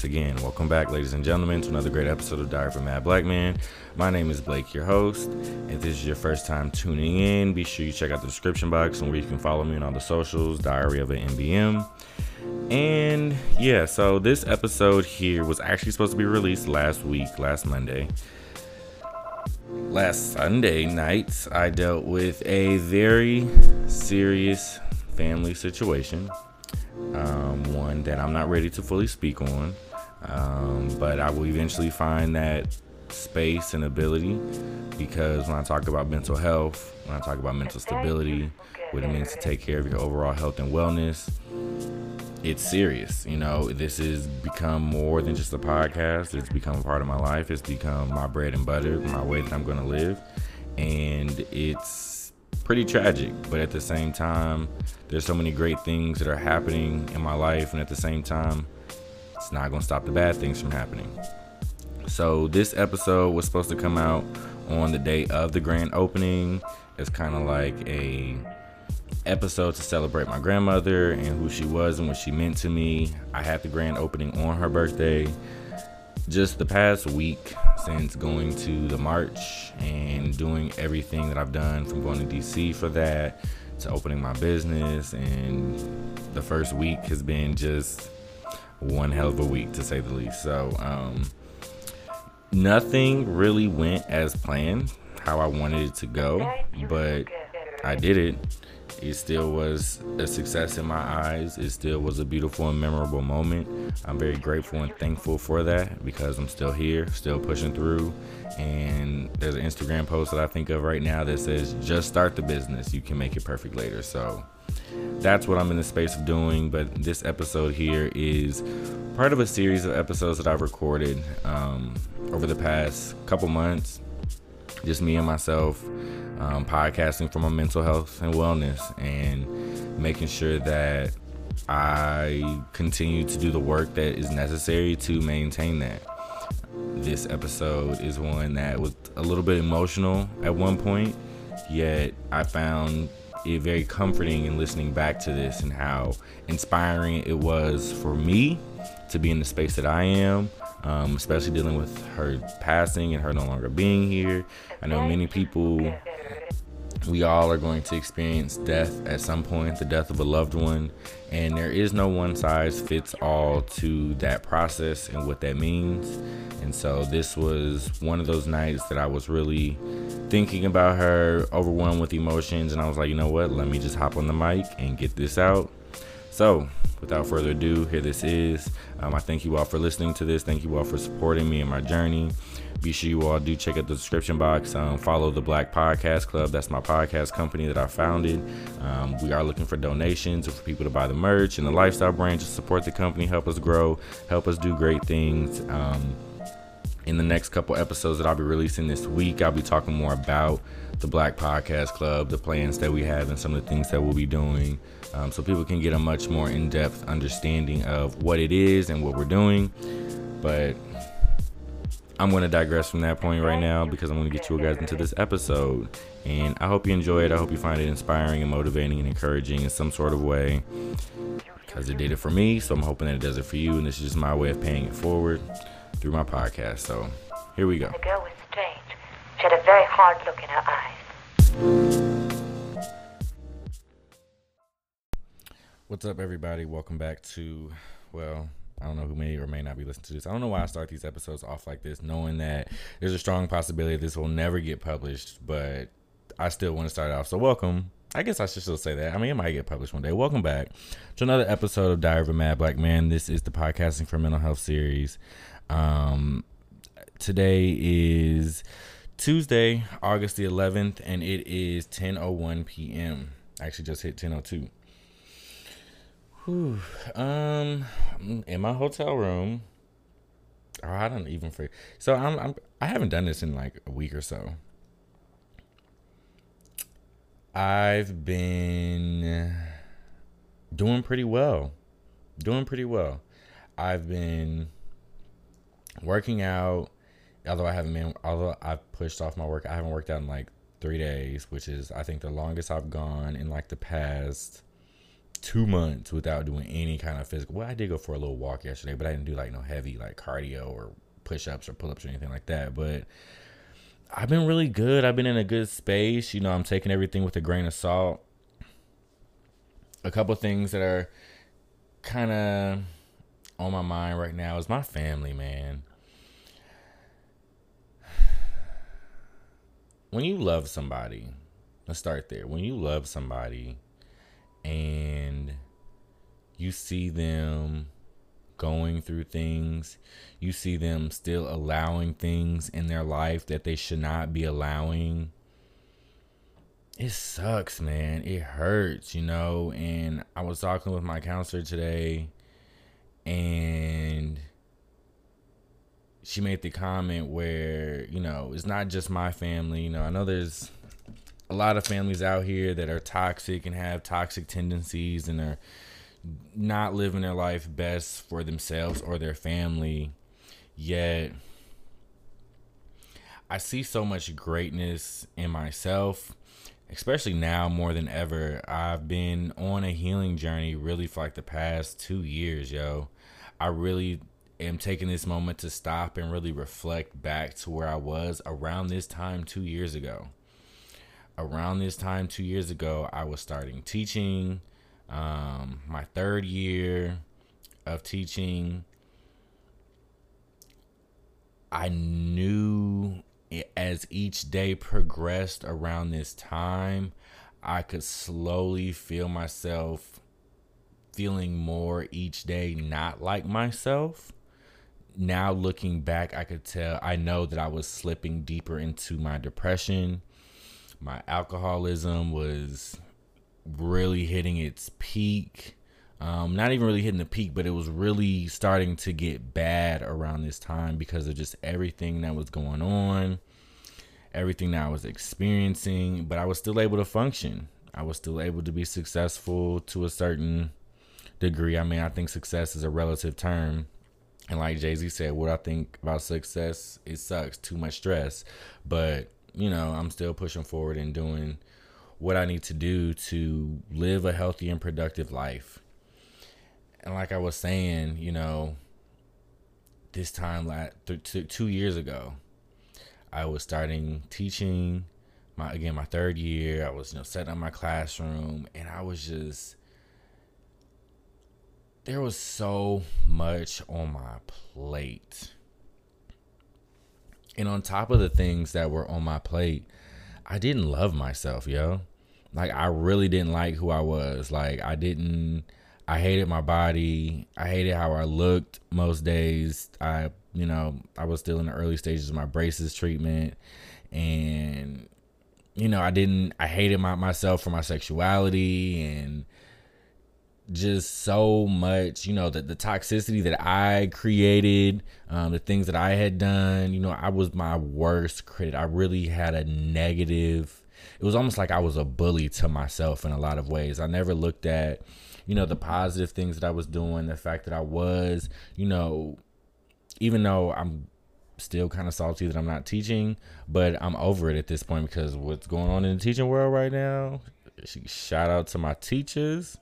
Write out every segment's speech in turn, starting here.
once again. Welcome back, ladies and gentlemen, to another great episode of Diary a Mad Black Man. My name is Blake, your host. If this is your first time tuning in, be sure you check out the description box and where you can follow me on all the socials, Diary of an MBM. And yeah, so this episode here was actually supposed to be released last week, last Monday. Last Sunday night, I dealt with a very serious family situation. Um, one that I'm not ready to fully speak on, um, but I will eventually find that space and ability because when I talk about mental health, when I talk about mental stability, what it means to take care of your overall health and wellness, it's serious. You know, this has become more than just a podcast. It's become a part of my life. It's become my bread and butter, my way that I'm going to live. And it's pretty tragic, but at the same time, there's so many great things that are happening in my life, and at the same time, not gonna stop the bad things from happening. So this episode was supposed to come out on the day of the grand opening. It's kind of like a episode to celebrate my grandmother and who she was and what she meant to me. I had the grand opening on her birthday just the past week since going to the march and doing everything that I've done from going to DC for that to opening my business and the first week has been just one hell of a week to say the least. So um, nothing really went as planned how I wanted it to go, but I did it it still was a success in my eyes. It still was a beautiful and memorable moment. I'm very grateful and thankful for that because I'm still here, still pushing through. And there's an Instagram post that I think of right now that says, just start the business. You can make it perfect later. So that's what I'm in the space of doing. But this episode here is part of a series of episodes that I've recorded um, over the past couple months. Just me and myself um, podcasting for my mental health and wellness and making sure that I continue to do the work that is necessary to maintain that. This episode is one that was a little bit emotional at one point, yet I found it very comforting in listening back to this and how inspiring it was for me to be in the space that I am, um, especially dealing with her passing and her no longer being here. I know many people we all are going to experience death at some point, the death of a loved one, and there is no one size fits all to that process and what that means. And so, this was one of those nights that I was really thinking about her, overwhelmed with emotions, and I was like, you know what, let me just hop on the mic and get this out. So, without further ado, here this is. Um, I thank you all for listening to this. Thank you all for supporting me in my journey. Be sure you all do check out the description box. Um, follow the Black Podcast Club. That's my podcast company that I founded. Um, we are looking for donations for people to buy the merch and the lifestyle brand to support the company, help us grow, help us do great things. Um, in the next couple episodes that I'll be releasing this week, I'll be talking more about the Black Podcast Club, the plans that we have, and some of the things that we'll be doing um, so people can get a much more in depth understanding of what it is and what we're doing. But I'm going to digress from that point right now because I'm going to get you guys into this episode. And I hope you enjoy it. I hope you find it inspiring and motivating and encouraging in some sort of way because it did it for me. So I'm hoping that it does it for you. And this is just my way of paying it forward through my podcast. So here we go. The girl was strange. She had a very hard look in her eyes. What's up, everybody? Welcome back to, well, I don't know who may or may not be listening to this. I don't know why I start these episodes off like this, knowing that there's a strong possibility this will never get published, but I still want to start off. So, welcome. I guess I should still say that. I mean, it might get published one day. Welcome back to another episode of Diary of a Mad Black Man. This is the Podcasting for Mental Health series. Um, today is Tuesday, August the 11th, and it is 10:01 p.m. I actually just hit 10:02. Whew. Um, in my hotel room. Oh, I don't even forget. So I'm, I'm I haven't done this in like a week or so. I've been doing pretty well. Doing pretty well. I've been working out. Although I haven't been, although I've pushed off my work, I haven't worked out in like three days, which is I think the longest I've gone in like the past two months without doing any kind of physical. Well, I did go for a little walk yesterday, but I didn't do like no heavy like cardio or push ups or pull ups or anything like that. But I've been really good. I've been in a good space. You know, I'm taking everything with a grain of salt. A couple things that are kind of on my mind right now is my family, man. When you love somebody, let's start there. When you love somebody and you see them going through things, you see them still allowing things in their life that they should not be allowing. It sucks, man. It hurts, you know. And I was talking with my counselor today, and she made the comment where, you know, it's not just my family. You know, I know there's a lot of families out here that are toxic and have toxic tendencies and are not living their life best for themselves or their family. Yet, I see so much greatness in myself, especially now more than ever. I've been on a healing journey really for like the past two years, yo. I really am taking this moment to stop and really reflect back to where I was around this time two years ago. Around this time two years ago, I was starting teaching um, my third year of teaching, I knew as each day progressed around this time, I could slowly feel myself feeling more each day not like myself. Now looking back, I could tell, I know that I was slipping deeper into my depression. My alcoholism was really hitting its peak. Um, not even really hitting the peak, but it was really starting to get bad around this time because of just everything that was going on, everything that I was experiencing. But I was still able to function. I was still able to be successful to a certain degree. I mean, I think success is a relative term. And like Jay Z said, what I think about success, it sucks, too much stress. But, you know, I'm still pushing forward and doing what I need to do to live a healthy and productive life. And like I was saying, you know, this time like two years ago, I was starting teaching my again my third year. I was you know setting up my classroom, and I was just there was so much on my plate. And on top of the things that were on my plate, I didn't love myself, yo. Like I really didn't like who I was. Like I didn't I hated my body. I hated how I looked most days. I, you know, I was still in the early stages of my braces treatment and you know, I didn't I hated my myself for my sexuality and just so much, you know, the, the toxicity that I created, um, the things that I had done, you know, I was my worst critic. I really had a negative it was almost like I was a bully to myself in a lot of ways. I never looked at, you know, the positive things that I was doing, the fact that I was, you know, even though I'm still kind of salty that I'm not teaching, but I'm over it at this point because what's going on in the teaching world right now. Shout out to my teachers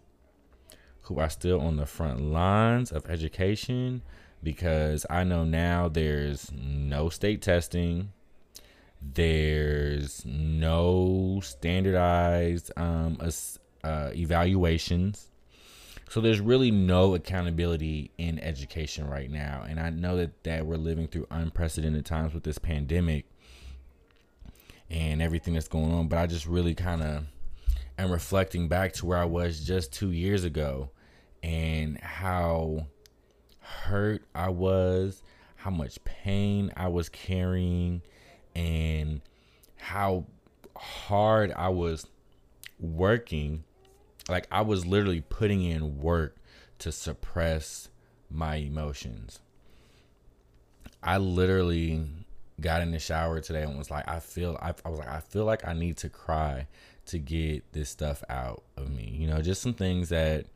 who are still on the front lines of education because I know now there's no state testing. There's no standardized um, uh, evaluations. So there's really no accountability in education right now. And I know that, that we're living through unprecedented times with this pandemic and everything that's going on. But I just really kind of am reflecting back to where I was just two years ago and how hurt I was, how much pain I was carrying, and how hard I was working. Like I was literally putting in work to suppress my emotions. I literally got in the shower today and was like, I feel, I, I was like, I feel like I need to cry to get this stuff out of me. You know, just some things that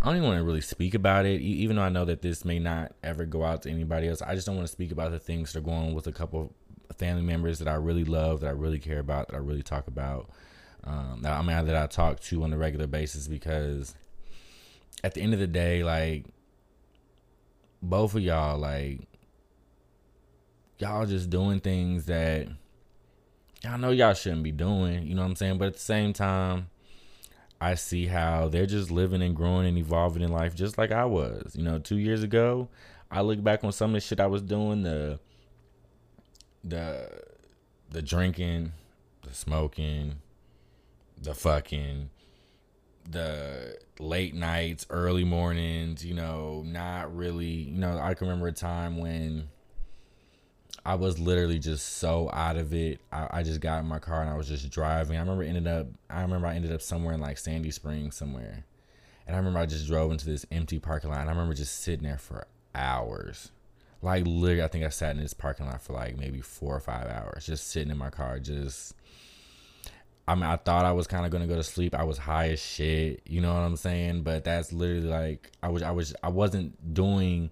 I don't even want to really speak about it, even though I know that this may not ever go out to anybody else. I just don't want to speak about the things that are going on with a couple of family members that I really love, that I really care about, that I really talk about. um, that I mean that I talk to on a regular basis because at the end of the day, like both of y'all, like y'all just doing things that y'all know y'all shouldn't be doing. You know what I'm saying? But at the same time, I see how they're just living and growing and evolving in life just like I was. You know, two years ago, I look back on some of the shit I was doing, the the the drinking, the smoking, the fucking, the late nights, early mornings, you know, not really, you know, I can remember a time when I was literally just so out of it. I, I just got in my car and I was just driving. I remember ended up I remember I ended up somewhere in like Sandy Springs somewhere. And I remember I just drove into this empty parking lot I remember just sitting there for hours. Like literally I think I sat in this parking lot for like maybe four or five hours, just sitting in my car, just I mean, I thought I was kind of gonna go to sleep. I was high as shit, you know what I'm saying? But that's literally like I was, I was, I wasn't doing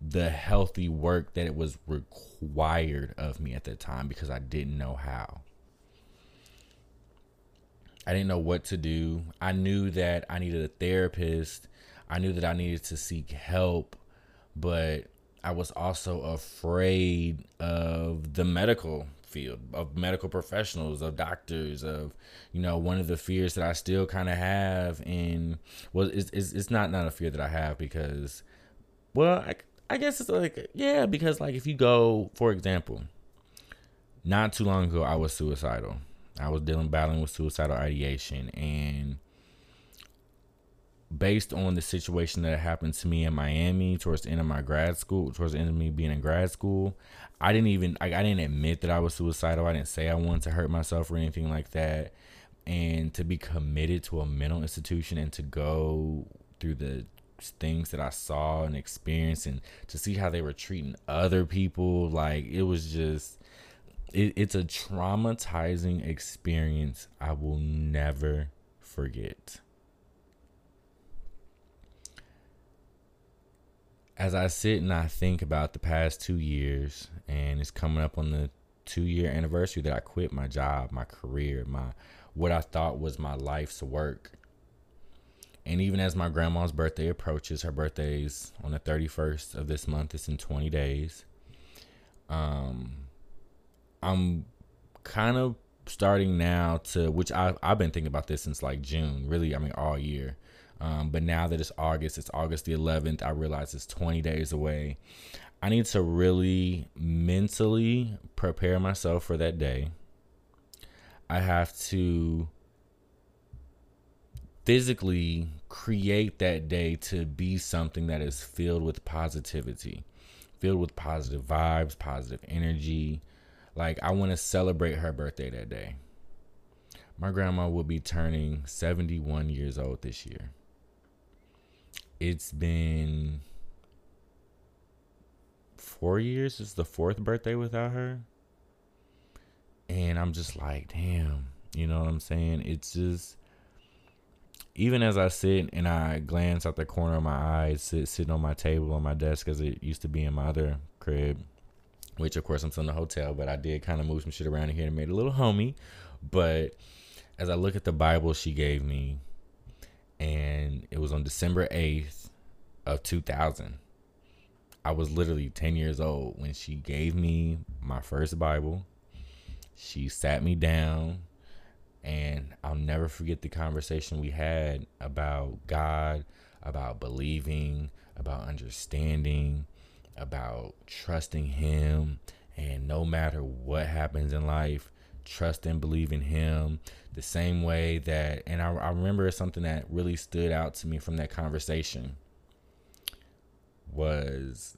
the healthy work that it was required of me at the time because I didn't know how. I didn't know what to do. I knew that I needed a therapist. I knew that I needed to seek help, but I was also afraid of the medical field of medical professionals of doctors of you know one of the fears that i still kind of have and well it's, it's, it's not not a fear that i have because well I, I guess it's like yeah because like if you go for example not too long ago i was suicidal i was dealing battling with suicidal ideation and based on the situation that happened to me in Miami towards the end of my grad school, towards the end of me being in grad school, I didn't even I, I didn't admit that I was suicidal. I didn't say I wanted to hurt myself or anything like that. And to be committed to a mental institution and to go through the things that I saw and experienced and to see how they were treating other people, like it was just it, it's a traumatizing experience I will never forget. as I sit and I think about the past two years, and it's coming up on the two year anniversary that I quit my job, my career, my what I thought was my life's work. And even as my grandma's birthday approaches, her birthday's on the 31st of this month, it's in 20 days. Um, I'm kind of starting now to, which I, I've been thinking about this since like June, really, I mean, all year. Um, but now that it's August, it's August the 11th, I realize it's 20 days away. I need to really mentally prepare myself for that day. I have to physically create that day to be something that is filled with positivity, filled with positive vibes, positive energy. Like, I want to celebrate her birthday that day. My grandma will be turning 71 years old this year it's been four years. It's the fourth birthday without her. And I'm just like, damn, you know what I'm saying? It's just even as I sit and I glance out the corner of my eye, sit sitting on my table on my desk as it used to be in my other crib, which of course I'm still in the hotel, but I did kind of move some shit around here and made a little homey. But as I look at the Bible she gave me, and it was on December 8th of 2000. I was literally 10 years old when she gave me my first Bible. She sat me down, and I'll never forget the conversation we had about God, about believing, about understanding, about trusting Him. And no matter what happens in life, trust and believe in Him the same way that, and I, I remember something that really stood out to me from that conversation was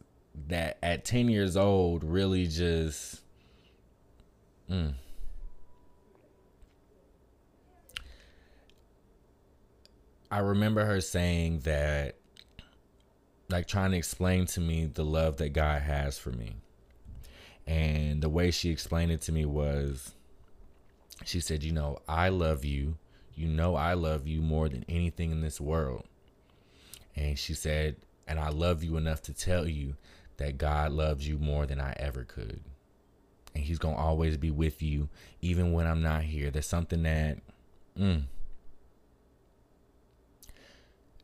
that at 10 years old, really just, mm, I remember her saying that, like trying to explain to me the love that God has for me. And the way she explained it to me was, she said, You know, I love you. You know, I love you more than anything in this world. And she said, And I love you enough to tell you that God loves you more than I ever could. And He's going to always be with you, even when I'm not here. There's something that Mm.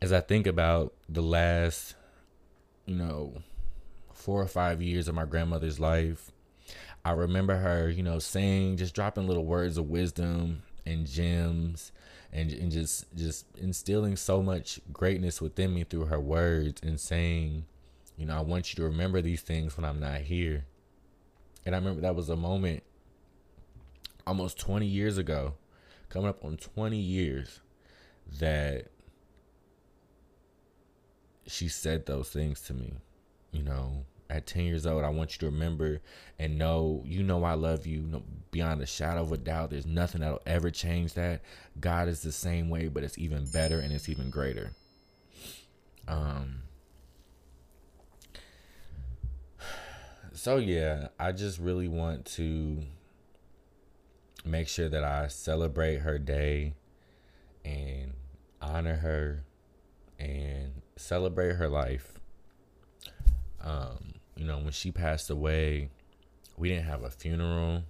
As I think about the last, you know, four or five years of my grandmother's life, I remember her, you know, saying, just dropping little words of wisdom and gems and, and just just instilling so much greatness within me through her words and saying, you know, I want you to remember these things when I'm not here. And I remember that was a moment almost 20 years ago, coming up on 20 years, that she said those things to me. You know, at 10 years old, I want you to remember and know, you know, I love you beyond a shadow of a doubt. There's nothing that'll ever change that. God is the same way, but it's even better and it's even greater. Um, so yeah, I just really want to make sure that I celebrate her day and honor her and celebrate her life. Um, you know, when she passed away, we didn't have a funeral.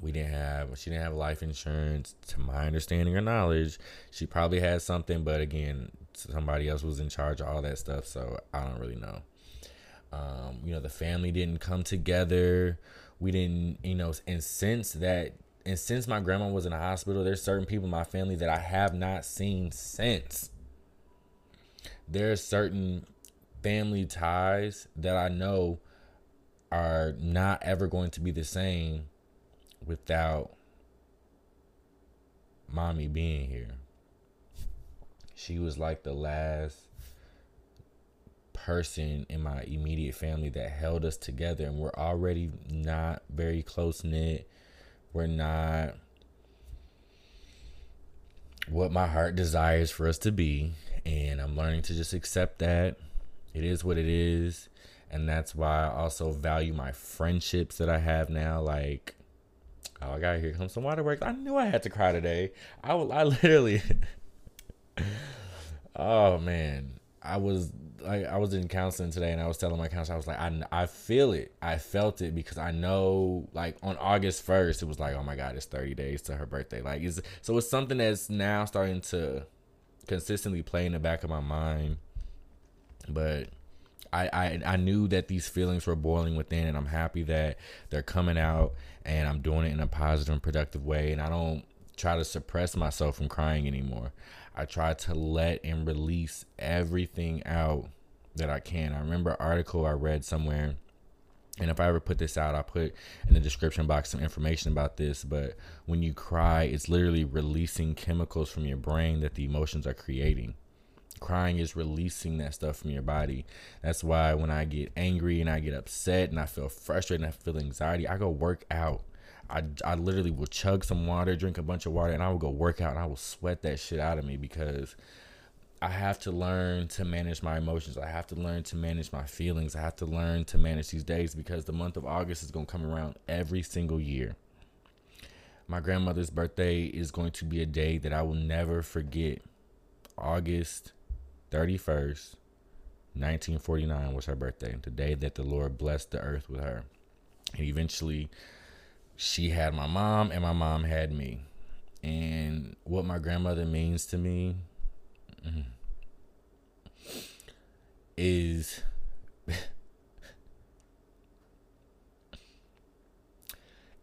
We didn't have she didn't have life insurance to my understanding or knowledge. She probably had something, but again, somebody else was in charge of all that stuff, so I don't really know. Um, you know, the family didn't come together. We didn't, you know, and since that and since my grandma was in the hospital, there's certain people in my family that I have not seen since. There's certain family ties that I know are not ever going to be the same without mommy being here. She was like the last person in my immediate family that held us together, and we're already not very close knit. We're not what my heart desires for us to be, and I'm learning to just accept that it is what it is. And that's why I also value my friendships that I have now. Like, oh, I got here come some waterworks. I knew I had to cry today. I, I literally, oh man, I was like, I was in counseling today, and I was telling my counselor, I was like, I, I feel it, I felt it because I know, like, on August first, it was like, oh my god, it's thirty days to her birthday. Like, it's so it's something that's now starting to consistently play in the back of my mind but I, I I knew that these feelings were boiling within, and I'm happy that they're coming out, and I'm doing it in a positive and productive way, and I don't try to suppress myself from crying anymore. I try to let and release everything out that I can. I remember an article I read somewhere, and if I ever put this out, I'll put in the description box some information about this. But when you cry, it's literally releasing chemicals from your brain that the emotions are creating crying is releasing that stuff from your body. That's why when I get angry and I get upset and I feel frustrated and I feel anxiety, I go work out. I, I literally will chug some water, drink a bunch of water, and I will go work out and I will sweat that shit out of me because I have to learn to manage my emotions. I have to learn to manage my feelings. I have to learn to manage these days because the month of August is going to come around every single year. My grandmother's birthday is going to be a day that I will never forget. August 31st, 1949 was her birthday, the day that the Lord blessed the earth with her. And eventually, she had my mom, and my mom had me. And what my grandmother means to me mm, is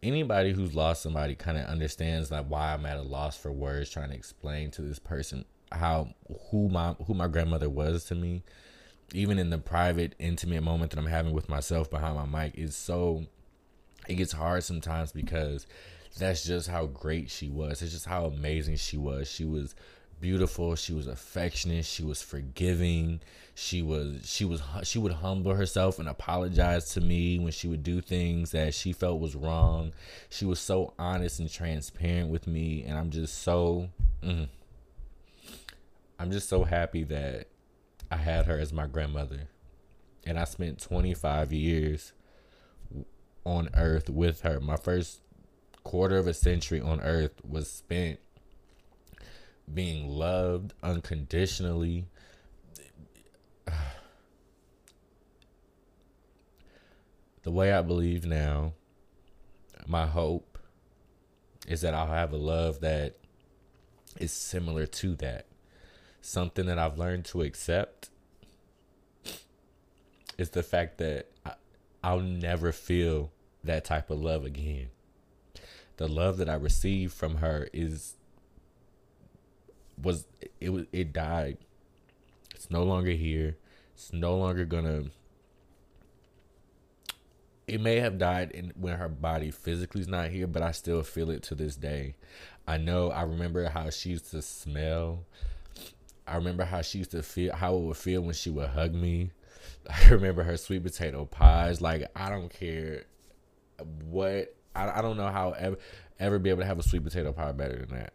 anybody who's lost somebody kind of understands like why I'm at a loss for words trying to explain to this person how who my who my grandmother was to me. Even in the private intimate moment that i'm having with myself behind my mic is so it gets hard sometimes because that's just how great she was. It's just how amazing she was. She was beautiful she was affectionate she was forgiving she was she was she would humble herself and apologize to me when she would do things that she felt was wrong she was so honest and transparent with me and i'm just so mm, I'm just so happy that I had her as my grandmother. And I spent 25 years on earth with her. My first quarter of a century on earth was spent being loved unconditionally. The way I believe now, my hope is that I'll have a love that is similar to that. Something that I've learned to accept is the fact that I'll never feel that type of love again. The love that I received from her is was it was it died. It's no longer here. It's no longer gonna. It may have died in, when her body physically is not here, but I still feel it to this day. I know. I remember how she used to smell. I remember how she used to feel, how it would feel when she would hug me. I remember her sweet potato pies. Like I don't care what I, I don't know how ever ever be able to have a sweet potato pie better than that.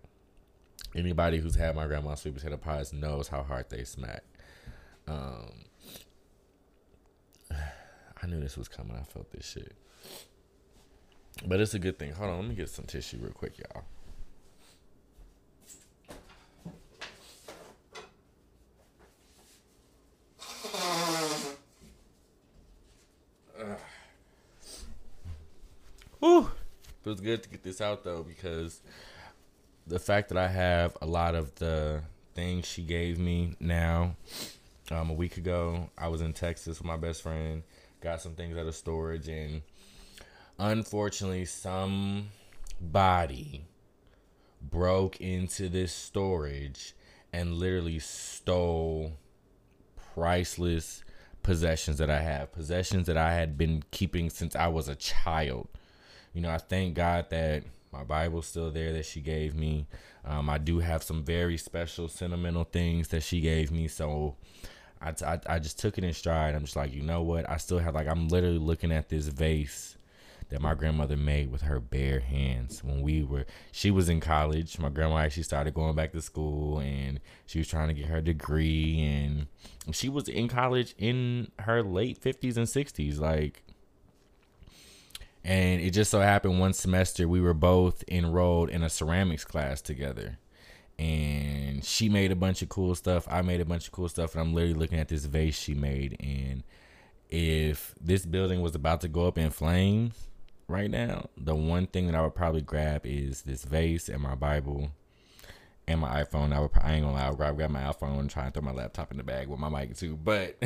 Anybody who's had my grandma's sweet potato pies knows how hard they smack. Um, I knew this was coming. I felt this shit. But it's a good thing. Hold on, let me get some tissue real quick, y'all. Whew. It was good to get this out though because the fact that I have a lot of the things she gave me now. Um, a week ago, I was in Texas with my best friend, got some things out of storage, and unfortunately, somebody broke into this storage and literally stole priceless possessions that I have, possessions that I had been keeping since I was a child. You know, I thank God that my Bible's still there that she gave me. Um, I do have some very special sentimental things that she gave me. So I, I, I just took it in stride. I'm just like, you know what? I still have, like, I'm literally looking at this vase that my grandmother made with her bare hands when we were she was in college my grandma actually started going back to school and she was trying to get her degree and she was in college in her late 50s and 60s like and it just so happened one semester we were both enrolled in a ceramics class together. And she made a bunch of cool stuff. I made a bunch of cool stuff. And I'm literally looking at this vase she made. And if this building was about to go up in flames right now, the one thing that I would probably grab is this vase and my Bible and my iPhone. I would I ain't gonna lie, I would grab, my iPhone and try and throw my laptop in the bag with my mic too. But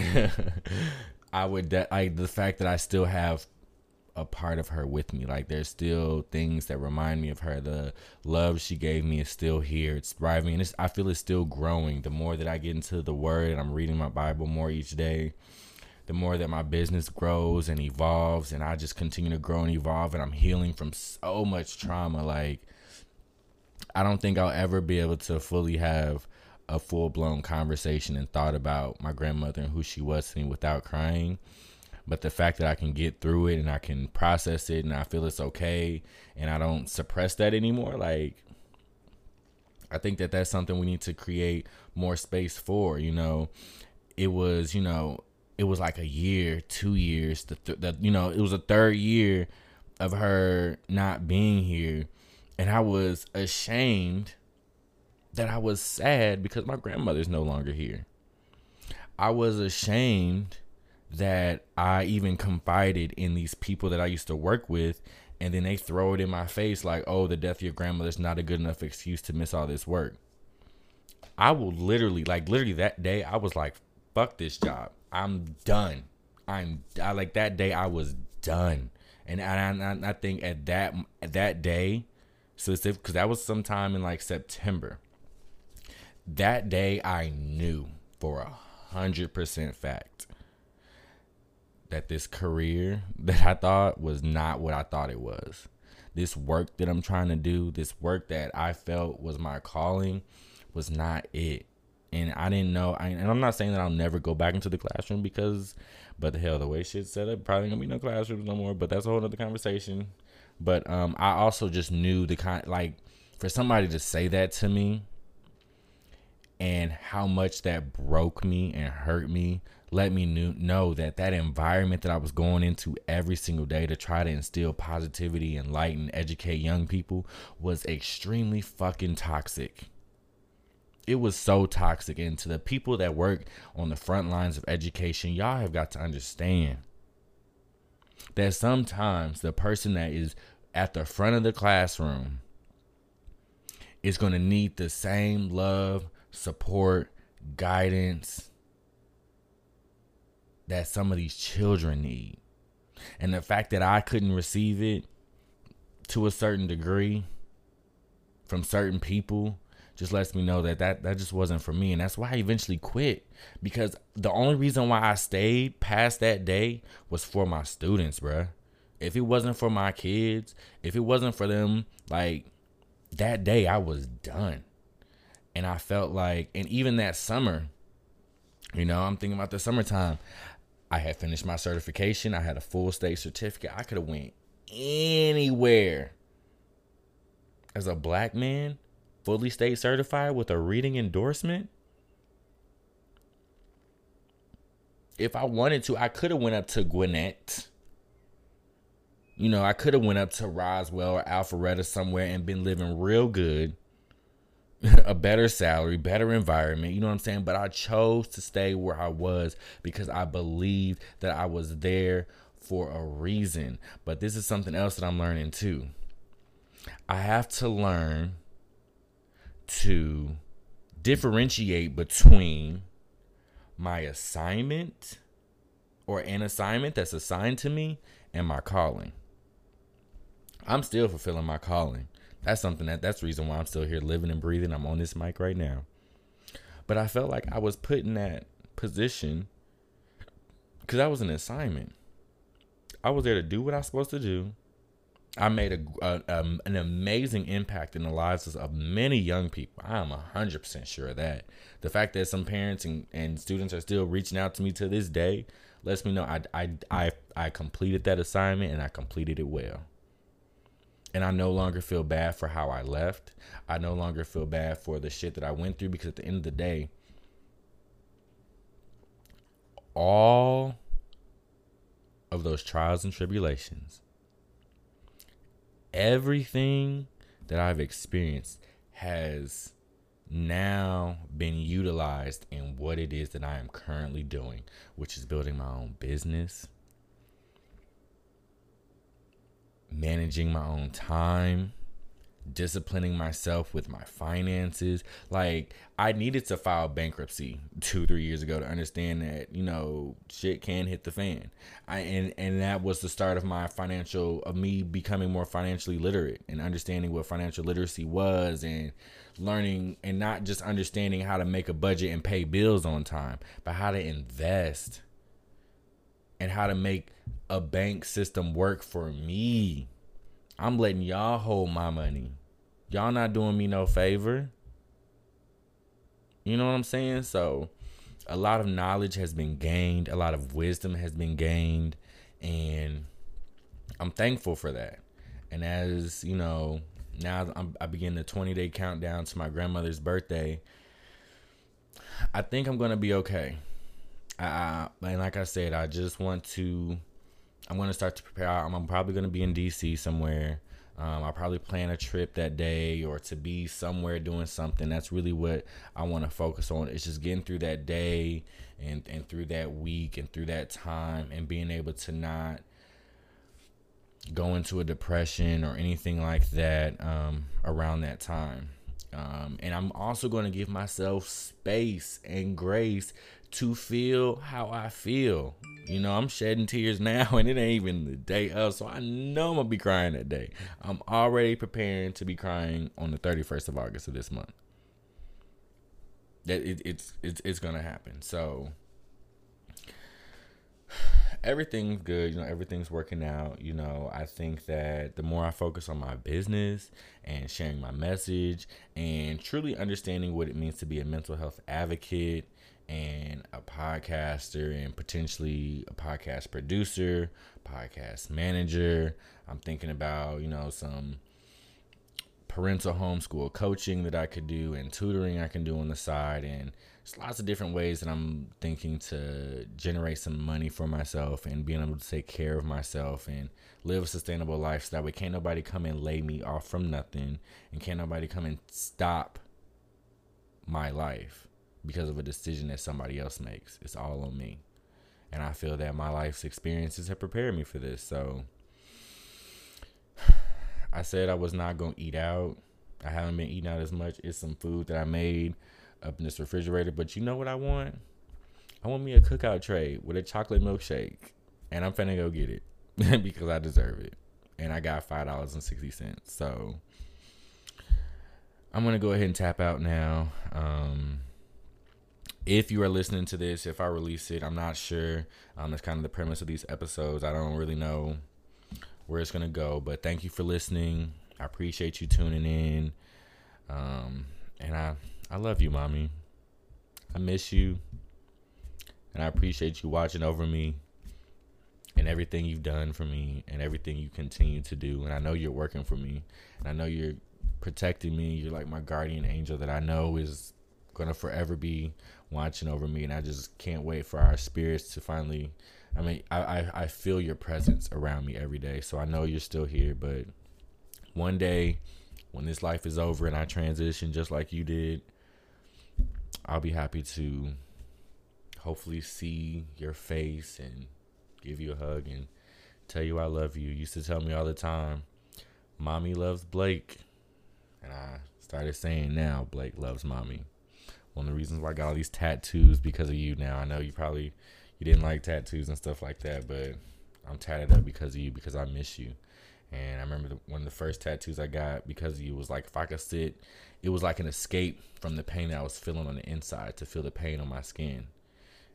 I would de- the fact that I still have a part of her with me. Like there's still things that remind me of her. The love she gave me is still here. It's thriving, and it's, I feel it's still growing. The more that I get into the Word and I'm reading my Bible more each day, the more that my business grows and evolves, and I just continue to grow and evolve, and I'm healing from so much trauma. Like I don't think I'll ever be able to fully have a full blown conversation and thought about my grandmother and who she was to me without crying but the fact that I can get through it and I can process it and I feel it's okay and I don't suppress that anymore, like I think that that's something we need to create more space for. You know, it was you know it was like a year, two years, the, th- the you know it was a third year of her not being here, and I was ashamed that I was sad because my grandmother's no longer here. I was ashamed that I even confided in these people that I used to work with, and then they throw it in my face like, "Oh, the death of your grandmother's not a good enough excuse to miss all this work." I will literally, like, literally that day, I was like, "Fuck this job. I'm done. I'm I like that day. I was done." And I, I, I think at that at that day, specific because that was sometime in like September. That day, I knew for a hundred percent fact that this career that I thought was not what I thought it was. This work that I'm trying to do, this work that I felt was my calling, was not it. And I didn't know. I, and I'm not saying that I'll never go back into the classroom because, but the hell, the way shit's set up, probably gonna be no classrooms no more. But that's a whole other conversation. But um, I also just knew the kind, like, for somebody to say that to me, and how much that broke me and hurt me let me know that that environment that I was going into every single day to try to instill positivity enlighten, educate young people was extremely fucking toxic. It was so toxic. And to the people that work on the front lines of education, y'all have got to understand that sometimes the person that is at the front of the classroom is going to need the same love, support, guidance that some of these children need. And the fact that I couldn't receive it to a certain degree from certain people just lets me know that, that that just wasn't for me and that's why I eventually quit because the only reason why I stayed past that day was for my students, bruh. If it wasn't for my kids, if it wasn't for them, like that day I was done. And I felt like and even that summer, you know, I'm thinking about the summertime. I had finished my certification. I had a full state certificate. I could have went anywhere as a black man, fully state certified with a reading endorsement. If I wanted to, I could have went up to Gwinnett. You know, I could have went up to Roswell or Alpharetta somewhere and been living real good, a better salary, better environment. You know what I'm saying? But I chose to stay where I was because I believed that I was there for a reason. But this is something else that I'm learning too. I have to learn to differentiate between my assignment or an assignment that's assigned to me and my calling. I'm still fulfilling my calling. That's something that that's the reason why I'm still here living and breathing. I'm on this mic right now. But I felt like I was put in that position because that was an assignment. I was there to do what I was supposed to do. I made a, a, a, an amazing impact in the lives of many young people. I am hundred percent sure of that. The fact that some parents and, and students are still reaching out to me to this day lets me know I, I I I completed that assignment and I completed it well. And I no longer feel bad for how I left. I no longer feel bad for the shit that I went through because at the end of the day, all of those trials and tribulations everything that I've experienced has now been utilized in what it is that I am currently doing, which is building my own business, managing my own time, disciplining myself with my finances. Like I needed to file bankruptcy two, three years ago to understand that, you know, shit can hit the fan. I and and that was the start of my financial of me becoming more financially literate and understanding what financial literacy was and learning and not just understanding how to make a budget and pay bills on time, but how to invest and how to make a bank system work for me I'm letting y'all hold my money. Y'all not doing me no favor. You know what I'm saying? So, a lot of knowledge has been gained, a lot of wisdom has been gained, and I'm thankful for that. And as you know, now I'm, I begin the 20 day countdown to my grandmother's birthday. I think I'm gonna be okay. I, and like I said, I just want to I'm gonna start to prepare. I'm probably gonna be in DC somewhere. Um, I'll probably plan a trip that day or to be somewhere doing something. That's really what I want to focus on. It's just getting through that day and and through that week and through that time and being able to not go into a depression or anything like that um, around that time. Um, and I'm also going to give myself space and grace to feel how I feel. You know, I'm shedding tears now, and it ain't even the day of, so I know I'm gonna be crying that day. I'm already preparing to be crying on the 31st of August of this month. That it, it's it's it's gonna happen. So everything's good. You know, everything's working out. You know, I think that the more I focus on my business and sharing my message and truly understanding what it means to be a mental health advocate and a podcaster and potentially a podcast producer, podcast manager. I'm thinking about, you know, some parental homeschool coaching that I could do and tutoring I can do on the side and there's lots of different ways that I'm thinking to generate some money for myself and being able to take care of myself and live a sustainable life so that way can't nobody come and lay me off from nothing and can't nobody come and stop my life because of a decision that somebody else makes. It's all on me. And I feel that my life's experiences have prepared me for this. So I said I was not going to eat out I haven't been eating out as much. It's some food that I made up in this refrigerator. But you know what I want? I want me a cookout tray with a chocolate milkshake. And I'm finna go get it because I deserve it. And I got five dollars and sixty cents. So I'm gonna go ahead and tap out now. Um if you are listening to this, if I release it, I'm not sure. Um, that's kind of the premise of these episodes. I don't really know where it's gonna go, but thank you for listening. I appreciate you tuning in. Um, and I I love you, mommy. I miss you. And I appreciate you watching over me and everything you've done for me and everything you continue to do. And I know you're working for me. And I know you're protecting me. You're like my guardian angel that I know is going to forever be watching over me. And I just can't wait for our spirits to finally. I mean, I, I, I feel your presence around me every day. So I know you're still here. But one day, when this life is over and I transition just like you did, I'll be happy to hopefully see your face and give you a hug and tell you I love you. You used to tell me all the time, Mommy loves Blake. And I started saying now, Blake loves Mommy. One of the reasons why I got all these tattoos because of you now. I know you probably you didn't like tattoos and stuff like that, but I'm tatted up because of you because I miss you. And I remember the, one of the first tattoos I got because of you was like if I could sit, it was like an escape from the pain that I was feeling on the inside to feel the pain on my skin.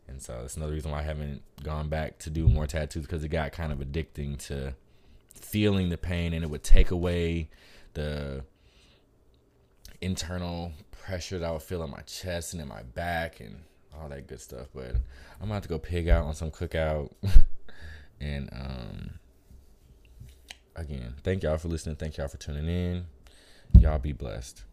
And so that's another reason why I haven't gone back to do more tattoos because it got kind of addicting to feeling the pain and it would take away the internal pressure that I would feel on my chest and in my back and all that good stuff. But I'm have to go pig out on some cookout. and um again, thank y'all for listening. Thank y'all for tuning in. Y'all be blessed.